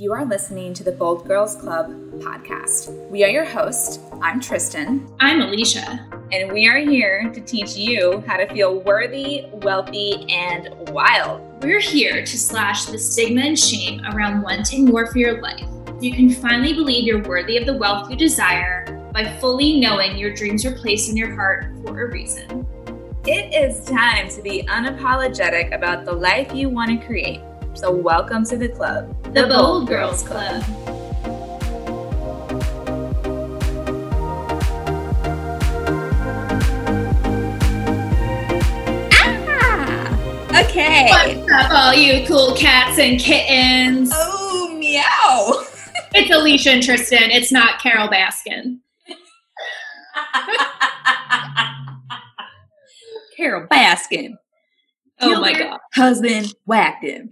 You are listening to the Bold Girls Club podcast. We are your hosts. I'm Tristan. I'm Alicia. And we are here to teach you how to feel worthy, wealthy, and wild. We're here to slash the stigma and shame around wanting more for your life. You can finally believe you're worthy of the wealth you desire by fully knowing your dreams are placed in your heart for a reason. It is time to be unapologetic about the life you want to create. So, welcome to the club, the, the Bold, Bold Girls Club. Ah! Okay. What's up, all you cool cats and kittens? Oh, meow. it's Alicia and Tristan. It's not Carole Baskin. Carole Baskin. Oh my god. Husband whacked him.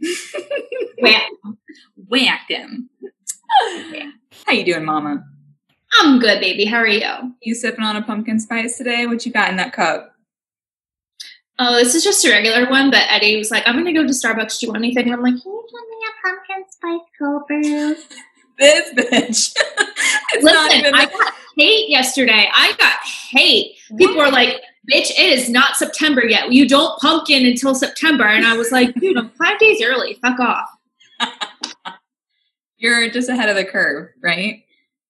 whacked him. Whacked him. How you doing, Mama? I'm good, baby. How are you? You sipping on a pumpkin spice today? What you got in that cup? Oh, this is just a regular one, but Eddie was like, I'm gonna go to Starbucks. Do you want anything? And I'm like, Can you give me a pumpkin spice cold brew? this bitch. Listen, I got hate yesterday. I got hate. People are like, bitch, it is not September yet. You don't pumpkin until September. And I was like, dude, I'm five days early. Fuck off. You're just ahead of the curve, right?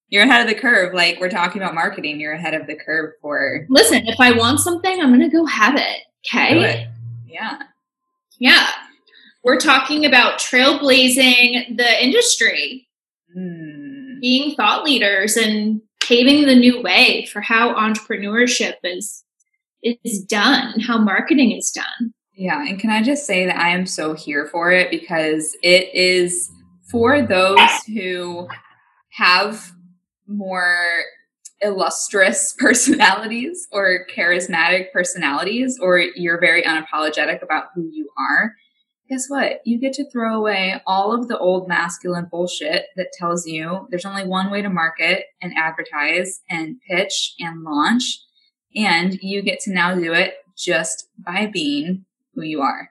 You're ahead of the curve. Like we're talking about marketing, you're ahead of the curve for. Listen, if I want something, I'm going to go have it. Okay. Yeah. Yeah. We're talking about trailblazing the industry, mm. being thought leaders, and paving the new way for how entrepreneurship is is done, how marketing is done. Yeah, and can I just say that I am so here for it because it is for those who have more illustrious personalities or charismatic personalities, or you're very unapologetic about who you are. Guess what? You get to throw away all of the old masculine bullshit that tells you there's only one way to market and advertise and pitch and launch and you get to now do it just by being who you are.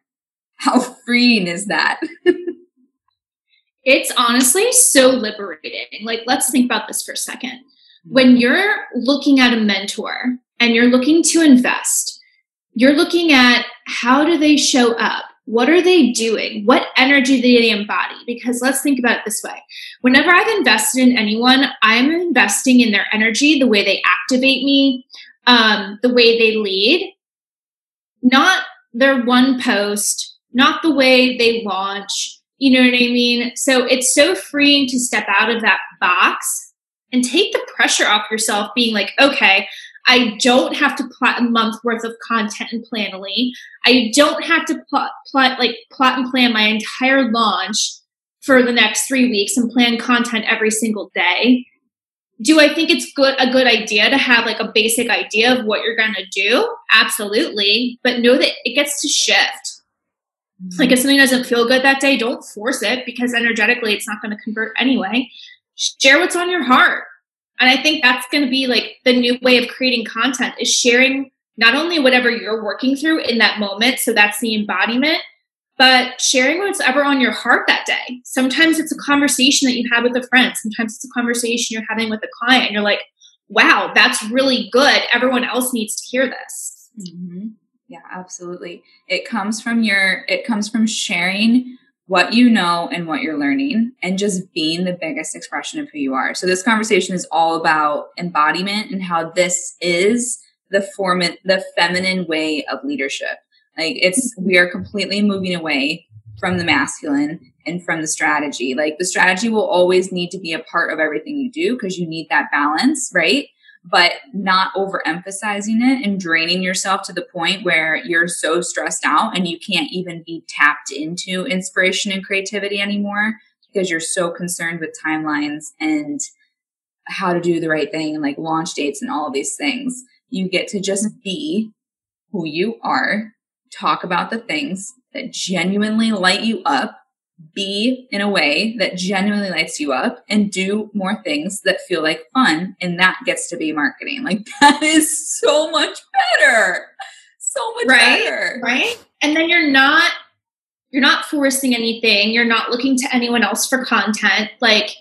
How freeing is that? it's honestly so liberating. Like, let's think about this for a second. Hmm. When you're looking at a mentor and you're looking to invest, you're looking at how do they show up? What are they doing? What energy do they embody? Because let's think about it this way. Whenever I've invested in anyone, I'm investing in their energy, the way they activate me, um, the way they lead, not their one post, not the way they launch. You know what I mean? So it's so freeing to step out of that box and take the pressure off yourself, being like, okay, I don't have to plot a month worth of content and planly. I don't have to plot, plot like plot and plan my entire launch for the next three weeks and plan content every single day do I think it's good a good idea to have like a basic idea of what you're going to do? Absolutely, but know that it gets to shift. Mm-hmm. Like if something doesn't feel good that day, don't force it because energetically it's not going to convert anyway. Share what's on your heart. And I think that's going to be like the new way of creating content is sharing not only whatever you're working through in that moment, so that's the embodiment, but sharing what's ever on your heart that day. Sometimes it's a conversation that you had with a friend. Sometimes it's a conversation you're having with a client, and you're like, wow, that's really good. Everyone else needs to hear this. Mm-hmm. Yeah, absolutely. It comes from your, it comes from sharing what you know and what you're learning and just being the biggest expression of who you are. So this conversation is all about embodiment and how this is the form the feminine way of leadership. Like it's, we are completely moving away from the masculine and from the strategy. Like the strategy will always need to be a part of everything you do because you need that balance, right? But not overemphasizing it and draining yourself to the point where you're so stressed out and you can't even be tapped into inspiration and creativity anymore because you're so concerned with timelines and how to do the right thing and like launch dates and all of these things. You get to just be who you are talk about the things that genuinely light you up, be in a way that genuinely lights you up, and do more things that feel like fun. And that gets to be marketing. Like that is so much better. So much right? better. Right. And then you're not you're not forcing anything, you're not looking to anyone else for content. Like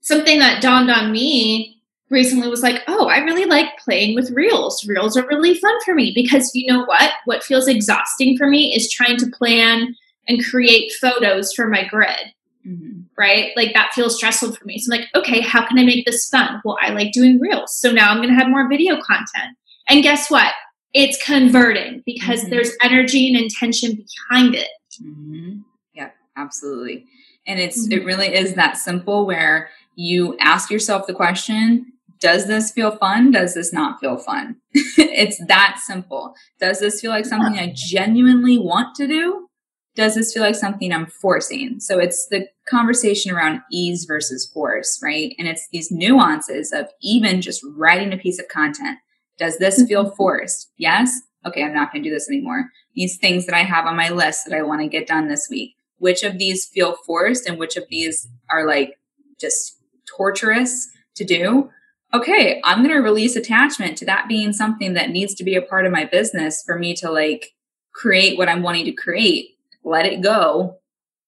something that dawned on me recently was like, oh, I really like playing with reels. Reels are really fun for me because you know what? What feels exhausting for me is trying to plan and create photos for my grid. Mm-hmm. Right? Like that feels stressful for me. So I'm like, okay, how can I make this fun? Well, I like doing reels. So now I'm going to have more video content. And guess what? It's converting because mm-hmm. there's energy and intention behind it. Mm-hmm. Yeah, absolutely. And it's, it mm-hmm. really is that simple where you ask yourself the question, does this feel fun? Does this not feel fun? it's that simple. Does this feel like something I genuinely want to do? does this feel like something I'm forcing? So it's the conversation around ease versus force, right? And it's these nuances of even just writing a piece of content. Does this feel mm-hmm. forced? Yes. Okay, I'm not going to do this anymore. These things that I have on my list that I want to get done this week. Which of these feel forced and which of these are like just torturous to do? Okay, I'm going to release attachment to that being something that needs to be a part of my business for me to like create what I'm wanting to create let it go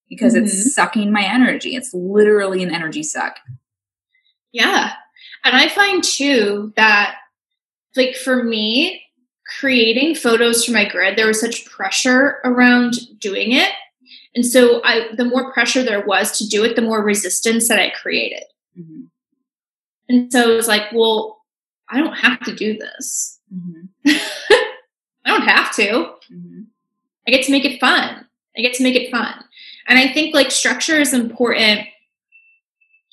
because mm-hmm. it's sucking my energy. It's literally an energy suck. Yeah. And I find too that, like, for me, creating photos for my grid, there was such pressure around doing it. And so I the more pressure there was to do it, the more resistance that I created. Mm-hmm. And so it was like, well, I don't have to do this. Mm-hmm. I don't have to. Mm-hmm. I get to make it fun. I get to make it fun. And I think like structure is important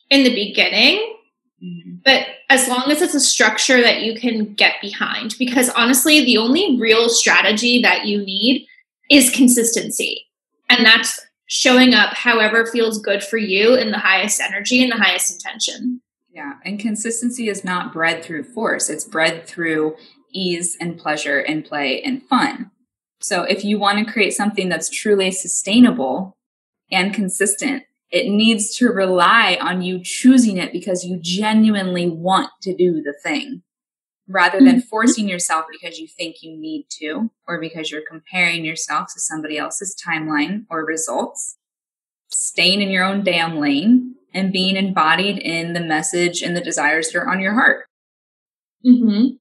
in the beginning, mm-hmm. but as long as it's a structure that you can get behind, because honestly, the only real strategy that you need is consistency. And that's showing up however feels good for you in the highest energy and the highest intention. Yeah. And consistency is not bred through force, it's bred through ease and pleasure and play and fun. So if you want to create something that's truly sustainable and consistent, it needs to rely on you choosing it because you genuinely want to do the thing rather than mm-hmm. forcing yourself because you think you need to or because you're comparing yourself to somebody else's timeline or results. Staying in your own damn lane and being embodied in the message and the desires that are on your heart. Mm-hmm.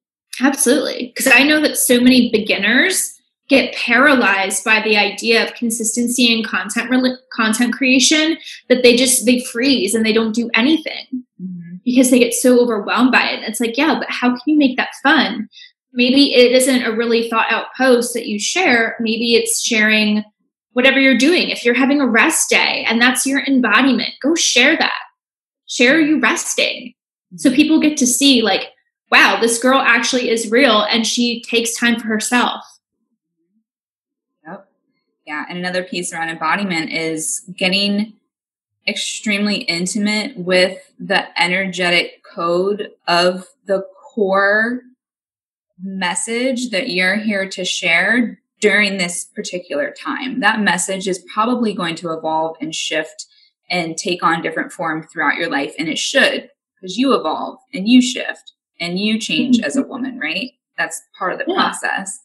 Absolutely. Because I know that so many beginners get paralyzed by the idea of consistency and content re- content creation that they just they freeze and they don't do anything mm-hmm. because they get so overwhelmed by it. It's like, yeah, but how can you make that fun? Maybe it isn't a really thought out post that you share. Maybe it's sharing whatever you're doing. If you're having a rest day and that's your embodiment, go share that. Share you resting. So mm-hmm. people get to see like, wow, this girl actually is real and she takes time for herself Yep. yeah. And another piece around embodiment is getting extremely intimate with the energetic code of the core message that you're here to share during this particular time. That message is probably going to evolve and shift and take on different form throughout your life. And it should, because you evolve and you shift and you change as a mm-hmm. woman, right? That's part of the yeah. process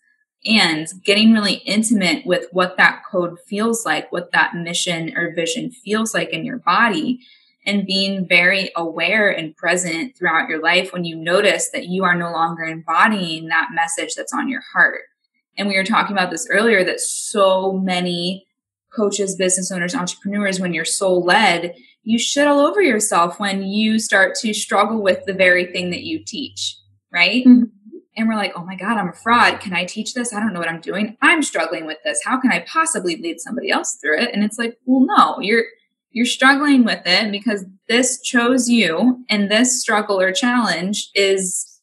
and getting really intimate with what that code feels like, what that mission or vision feels like in your body, and being very aware and present throughout your life when you notice that you are no longer embodying that message that's on your heart. And we were talking about this earlier that so many coaches, business owners, entrepreneurs, when you're soul led, you shit all over yourself when you start to struggle with the very thing that you teach, right? Mm-hmm and we're like, oh my God, I'm a fraud. Can I teach this? I don't know what I'm doing. I'm struggling with this. How can I possibly lead somebody else through it? And it's like, well, no, you're you're struggling with it because this chose you and this struggle or challenge is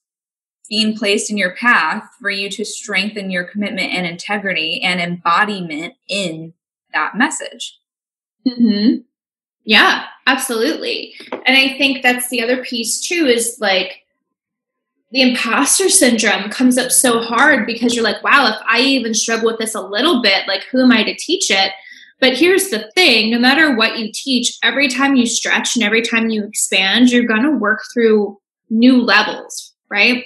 being placed in your path for you to strengthen your commitment and integrity and embodiment in that message. Mm-hmm. Yeah, absolutely. And I think that's the other piece too is like the imposter syndrome comes up so hard because you're like, wow, if I even struggle with this a little bit, like who am I to teach it? But here's the thing no matter what you teach, every time you stretch and every time you expand, you're going to work through new levels, right?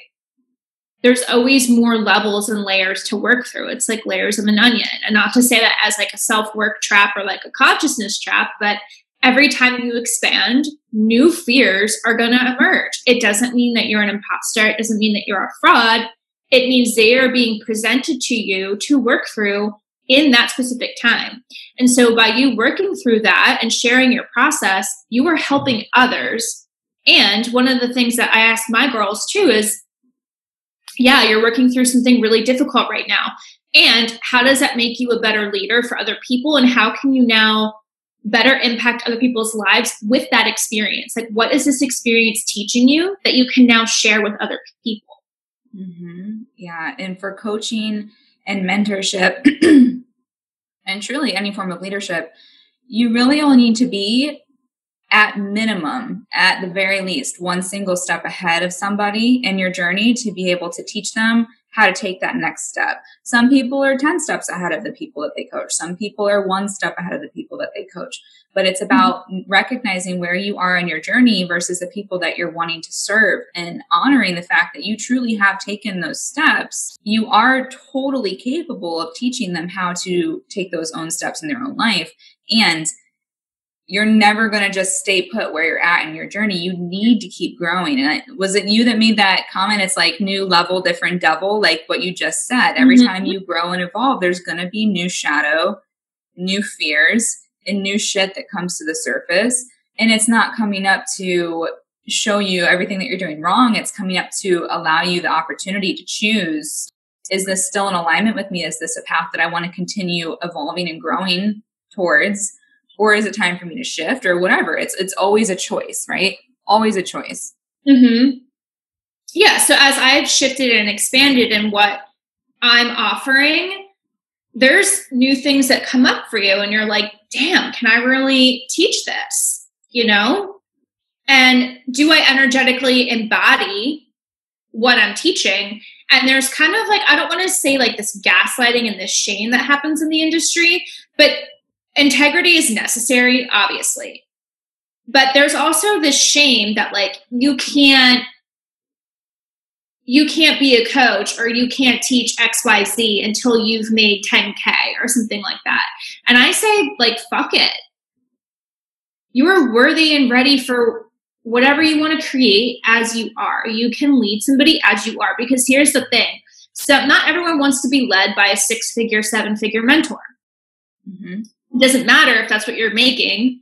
There's always more levels and layers to work through. It's like layers of an onion. And not to say that as like a self work trap or like a consciousness trap, but every time you expand, new fears are going to emerge. It doesn't mean that you're an imposter. It doesn't mean that you're a fraud. It means they are being presented to you to work through in that specific time. And so by you working through that and sharing your process, you are helping others. And one of the things that I ask my girls too is, yeah, you're working through something really difficult right now. And how does that make you a better leader for other people? And how can you now better impact other people's lives with that experience? Like, what is this experience teaching you that you can now share with other people? Mm-hmm. Yeah. And for coaching and mentorship and truly any form of leadership, you really only need to be at minimum, at the very least, one single step ahead of somebody in your journey to be able to teach them how to take that next step. Some people are 10 steps ahead of the people that they coach. Some people are one step ahead of the people that they coach. But it's about mm-hmm. recognizing where you are in your journey versus the people that you're wanting to serve and honoring the fact that you truly have taken those steps. You are totally capable of teaching them how to take those own steps in their own life. And you're never going to just stay put where you're at in your journey. You need to keep growing. And I, was it you that made that comment? It's like new level, different devil, like what you just said. Every mm-hmm. time you grow and evolve, there's going to be new shadow, new fears, and new shit that comes to the surface. And it's not coming up to show you everything that you're doing wrong. It's coming up to allow you the opportunity to choose is this still in alignment with me? Is this a path that I want to continue evolving and growing towards? Or is it time for me to shift or whatever? It's it's always a choice right? Always a choice. Mm-hmm. yeah so as i've shifted and expanded in what i'm offering there's new things that come up for you and you're like damn can i really teach this? You know? And do i energetically embody what i'm teaching? And there's kind of like i don't want to say like this gaslighting and this shame that happens in the industry but integrity is necessary, obviously. But there's also this shame that like you can't you can't be a coach or you can't teach XYZ until you've made 10K or something like that. And I say, like, fuck it. You are worthy and ready for whatever you want to create as you are. You can lead somebody as you are because here's the thing. So, not everyone wants to be led by a six figure, seven figure mentor. Mm-hmm. It doesn't matter if that's what you're making.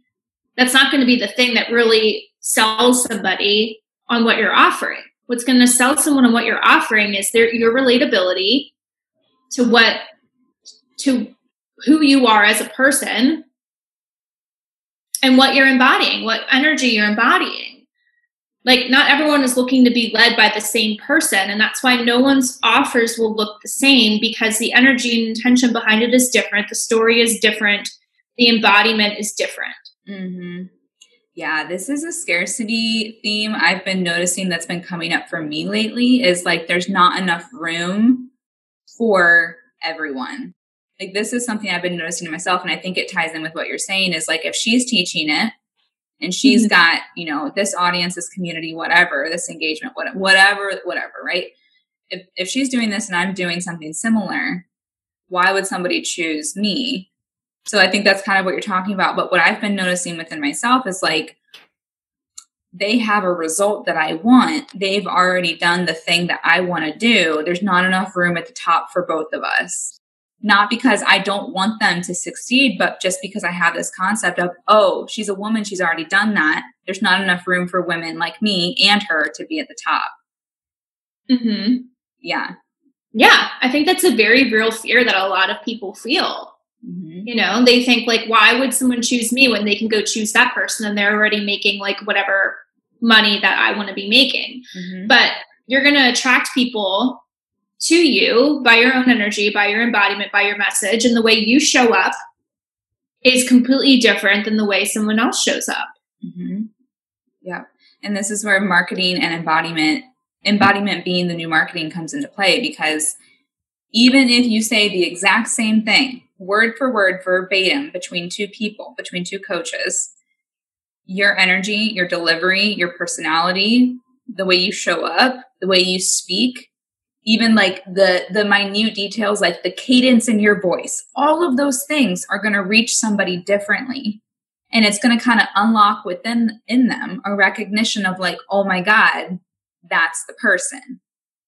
That's not going to be the thing that really sells somebody on what you're offering. What's going to sell someone on what you're offering is their your relatability to what to who you are as a person and what you're embodying, what energy you're embodying like not everyone is looking to be led by the same person and that's why no one's offers will look the same because the energy and intention behind it is different the story is different the embodiment is different mm-hmm. yeah this is a scarcity theme i've been noticing that's been coming up for me lately is like there's not enough room for everyone like this is something i've been noticing to myself and i think it ties in with what you're saying is like if she's teaching it and she's mm-hmm. got you know this audience this community whatever this engagement whatever whatever right if, if she's doing this and i'm doing something similar why would somebody choose me so i think that's kind of what you're talking about but what i've been noticing within myself is like they have a result that i want they've already done the thing that i want to do there's not enough room at the top for both of us not because I don't want them to succeed, but just because I have this concept of, oh, she's a woman, she's already done that. There's not enough room for women like me and her to be at the top. Hmm. Yeah. Yeah, I think that's a very real fear that a lot of people feel. Mm-hmm. You know, they think like, why would someone choose me when they can go choose that person and they're already making like whatever money that I want to be making? Mm-hmm. But you're going to attract people to you by your own energy, by your embodiment, by your message, and the way you show up is completely different than the way someone else shows up. Mm-hmm. Yeah. And this is where marketing and embodiment, embodiment being the new marketing comes into play because even if you say the exact same thing, word for word, verbatim, between two people, between two coaches, your energy, your delivery, your personality, the way you show up, the way you speak, even like the the minute details like the cadence in your voice all of those things are going to reach somebody differently. And it's going to kind of unlock within in them a recognition of like oh my god that's the person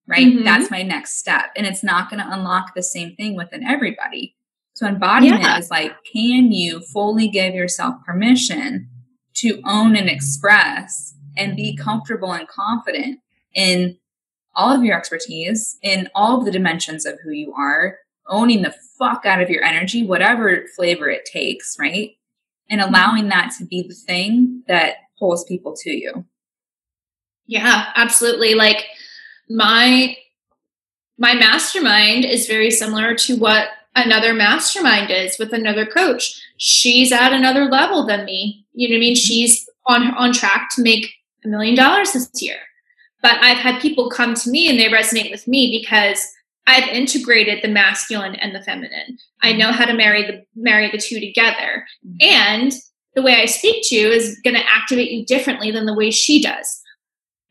right? Mm-hmm. that's my next step. And it's not going to unlock the same thing within everybody so embodiment yeah. is like can you fully give yourself permission to own and express and be comfortable and confident in all of your expertise in all of the dimensions of who you are owning the fuck out of your energy whatever flavor it takes right and mm-hmm. allowing that to be the thing that pulls people to you. Yeah, absolutely. Like my my mastermind is very similar to what another mastermind is with another coach. She's at another level than me. You know what I mean? Mm-hmm. She's on on track to make a million dollars this year. But I've had people come to me and they resonate with me because I've integrated the masculine and the feminine. I know how to marry the marry the two together. And the way I speak to you is going to activate you differently than the way she does.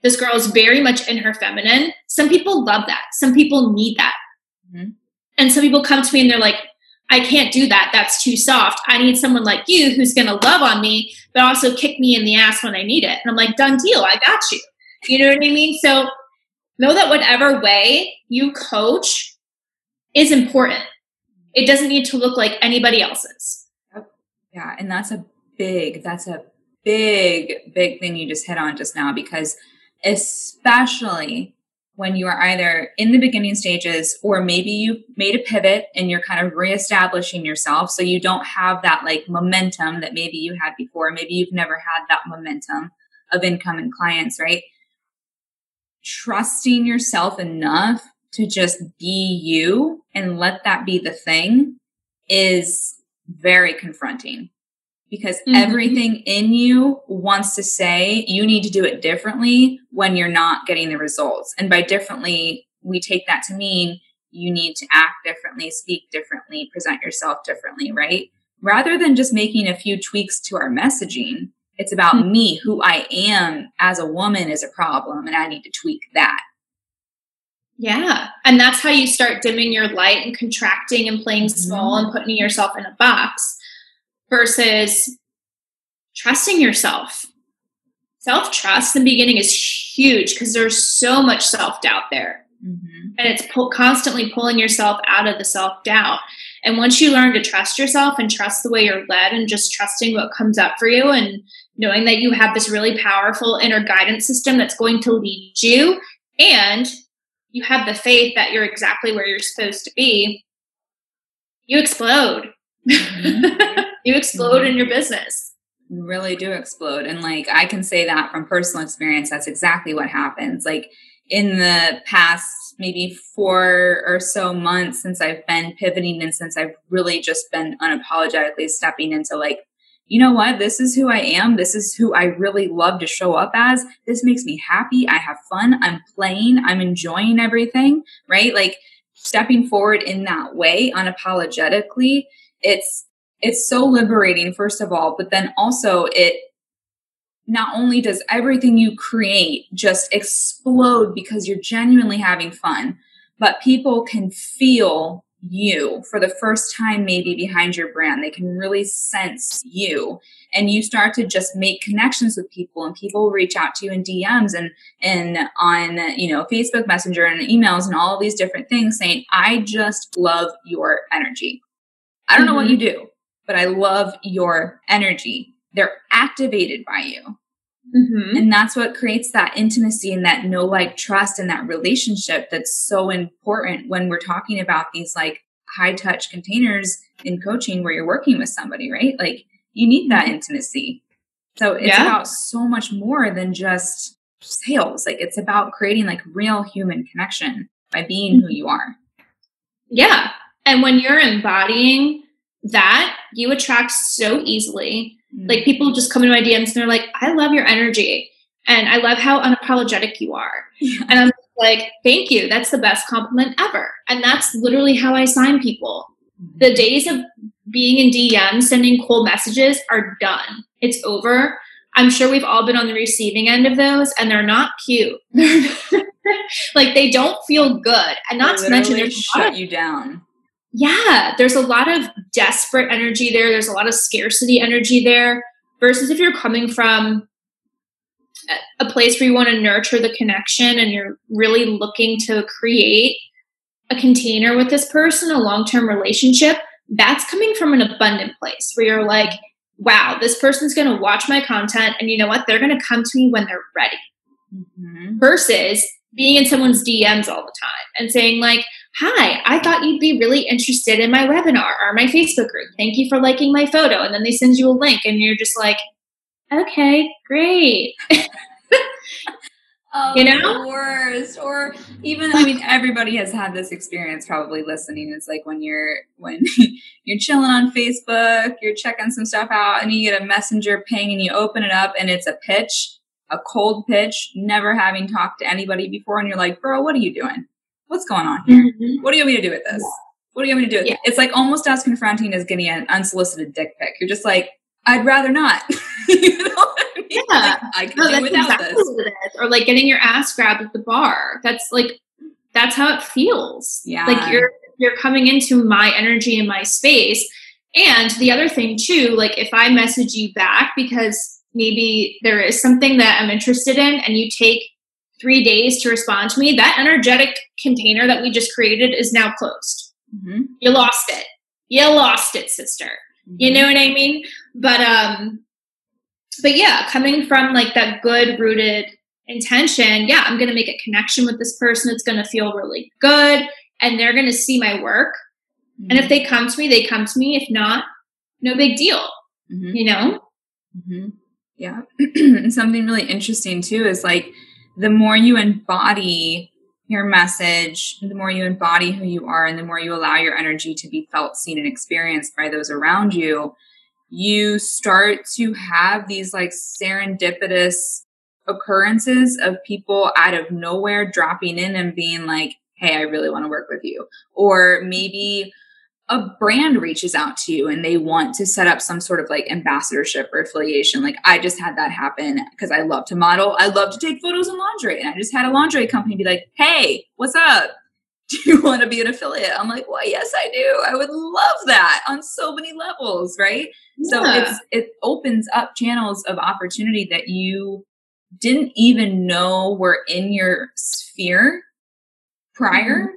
This girl is very much in her feminine. Some people love that. Some people need that. Mm-hmm. And some people come to me and they're like, I can't do that. That's too soft. I need someone like you who's going to love on me, but also kick me in the ass when I need it. And I'm like, done deal. I got you. You know what I mean? So know that whatever way you coach is important. It doesn't need to look like anybody else's. Yeah. And that's a big, that's a big, big thing you just hit on just now because especially when you are either in the beginning stages or maybe you made a pivot and you're kind of reestablishing yourself. So you don't have that like momentum that maybe you had before. Maybe you've never had that momentum of income and clients right? Trusting yourself enough to just be you and let that be the thing is very confronting because mm-hmm. everything in you wants to say you need to do it differently when you're not getting the results. And by differently, we take that to mean you need to act differently, speak differently, present yourself differently, right? Rather than just making a few tweaks to our messaging, it's about mm-hmm. me, who I am as a woman is a problem, and I need to tweak that. Yeah. And that's how you start dimming your light and contracting and playing mm-hmm. small and putting yourself in a box versus trusting yourself. Self trust in the beginning is huge because there's so much self doubt there. Mm-hmm. And it's po- constantly pulling yourself out of the self doubt. And once you learn to trust yourself and trust the way you're led and just trusting what comes up for you and knowing that you have this really powerful inner guidance system that's going to lead you and you have the faith that you're exactly where you're supposed to be, you explode. Mm-hmm. you explode mm-hmm. in your business. You really do explode. And like I can say that from personal experience, that's exactly what happens. Like in the past maybe four or so months since I've been pivoting and since I've really just been unapologetically stepping into like, you know what? This is who I am. This is who I really love to show up as. This makes me happy. I have fun. I'm playing. I'm enjoying everything, right? Like stepping forward in that way unapologetically. It's, it's so liberating, first of all, but then also it not only does everything you create just explode because you're genuinely having fun, but people can feel you for the first time, maybe behind your brand. They can really sense you. And you start to just make connections with people and people reach out to you in DMs and, and on, you know, Facebook Messenger and emails and all these different things saying, I just love your energy. I don't mm-hmm. know what you mm-hmm. do, but I love your energy they're activated by you. Mm-hmm. And that's what creates that intimacy and that no like trust and that relationship that's so important when we're talking about these like high touch containers in coaching where you're working with somebody, right? Like you need that intimacy. So it's yeah. about so much more than just sales. Like it's about creating like real human connection by being who you are. Yeah. And when you're embodying that, you attract so easily Mm-hmm. Like people just come into my DMs and they're like, I love your energy and I love how unapologetic you are. And I'm like, thank you. That's the best compliment ever. And that's literally how I sign people. Mm-hmm. The days of being in DM, sending cold messages are done. It's over. I'm sure we've all been on the receiving end of those and they're not cute. like they don't feel good. And not to mention there's shut of, you down. Yeah, there's a lot of desperate energy there. There's a lot of scarcity energy there. Versus if you're coming from a place where you want to nurture the connection and you're really looking to create a container with this person, a long term relationship, that's coming from an abundant place where you're like, wow, this person's going to watch my content. And you know what? They're going to come to me when they're ready. Mm-hmm. Versus being in someone's DMs all the time and saying, like, hi, I thought you'd be really interested in my webinar or my Facebook group. Thank you for liking my photo. And then they send you a link and you're just like, okay, great. Oh, you know worst or even i mean everybody has had this experience probably listening it's like when you're when you're chilling on facebook you're checking some stuff out and you get a messenger ping and you open it up and it's a pitch a cold pitch never having talked to anybody before and you're like bro what are you doing what's going on here mm-hmm. what do you want me to do with this what do you want me to do With yeah. it's like almost as confronting as getting an unsolicited dick pic you're just like i'd rather not you know yeah, like, I can no, do without exactly this. Or like getting your ass grabbed at the bar. That's like that's how it feels. Yeah, like you're you're coming into my energy and my space. And the other thing too, like if I message you back because maybe there is something that I'm interested in, and you take three days to respond to me, that energetic container that we just created is now closed. Mm-hmm. You lost it. You lost it, sister. Mm-hmm. You know what I mean? But um, but yeah, coming from like that good rooted intention, yeah, I'm going to make a connection with this person. It's going to feel really good and they're going to see my work. Mm-hmm. And if mm-hmm. they come to me, they come to me. If not, no big deal, mm-hmm. you know? Mm-hmm. Yeah. and something really interesting too is like the more you embody your message, the more you embody who you are, and the more you allow your energy to be felt, seen, and experienced by those around you, you start to have these like serendipitous occurrences of people out of nowhere dropping in and being like, Hey, I really want to work with you. Or maybe a brand reaches out to you and they want to set up some sort of like ambassadorship or affiliation. Like I just had that happen because I love to model. I love to take photos in lingerie. And I just had a lingerie company be like, Hey, what's up? do you want to be an affiliate? I'm like, well, yes, I do. I would love that on so many levels, right? Yeah. So it's it opens up channels of opportunity that you didn't even know were in your sphere prior mm-hmm.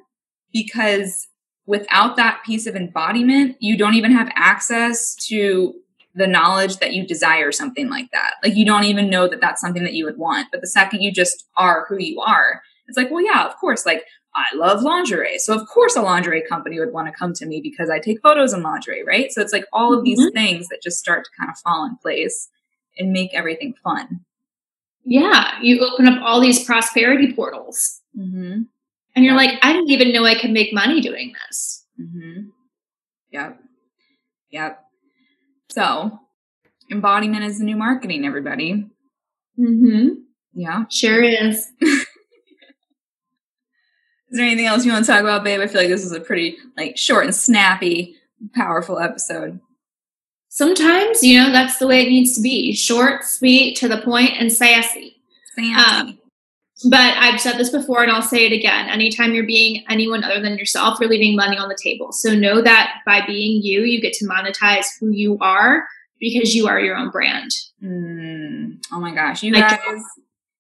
because without that piece of embodiment, you don't even have access to the knowledge that you desire something like that. Like you don't even know that that's something that you would want. But the second you just are who you are, it's like, well, yeah, of course. Like I love lingerie. So of course a lingerie company would want to come to me because I take photos in lingerie, right? So it's like all of these mm-hmm. things that just start to kind of fall in place and make everything fun. Yeah, you open up all these prosperity portals. Mm-hmm. And you're like, I didn't even know I could make money doing this. Mm-hmm. Yep. Yep. So, embodiment is the new marketing, everybody. Mm-hmm. Yeah. Sure is. Is there anything else you want to talk about, babe? I feel like this is a pretty like short and snappy, powerful episode. Sometimes, you know, that's the way it needs to be. Short, sweet, to the point, and sassy. Sassy. Um, but I've said this before and I'll say it again. Anytime you're being anyone other than yourself, you're leaving money on the table. So know that by being you, you get to monetize who you are because you are your own brand. Mm. Oh my gosh. You guys,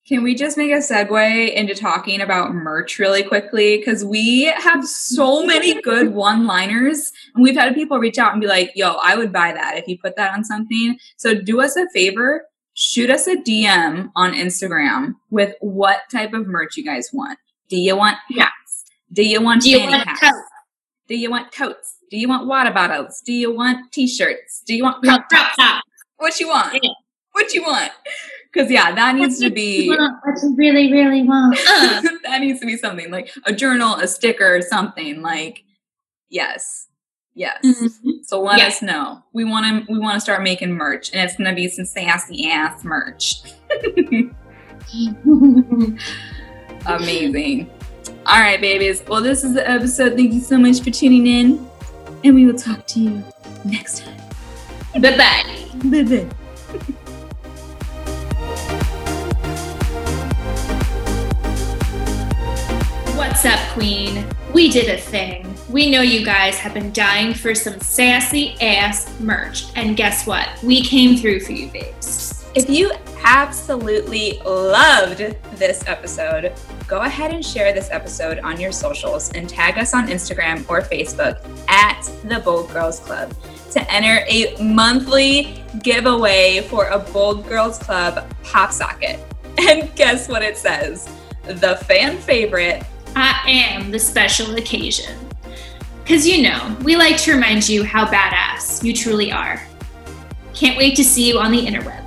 can we just make a segue into talking about merch really quickly? Because we have so many good one liners, and we've had people reach out and be like, yo, I would buy that if you put that on something. So do us a favor, shoot us a DM on Instagram with what type of merch you guys want. Do you want hats? Do you want do you want hats? Coats? Do you want coats? Do you want water bottles? Do you want t-shirts? Do you want crop tops? What you want? Yeah. What you want? Because yeah, that needs to be what you really, really want. Uh. that needs to be something like a journal, a sticker, something like yes. Yes. Mm-hmm. So let yes. us know. We want to we want to start making merch and it's going to be some sassy ass merch. Amazing. All right, babies. Well, this is the episode. Thank you so much for tuning in. And we will talk to you next time. Bye-bye. Bye-bye. What's up, Queen? We did a thing. We know you guys have been dying for some sassy ass merch. And guess what? We came through for you, babes. If you absolutely loved this episode, go ahead and share this episode on your socials and tag us on Instagram or Facebook at the Bold Girls Club to enter a monthly giveaway for a Bold Girls Club pop socket. And guess what it says? The fan favorite. I am the special occasion. Because you know, we like to remind you how badass you truly are. Can't wait to see you on the interweb.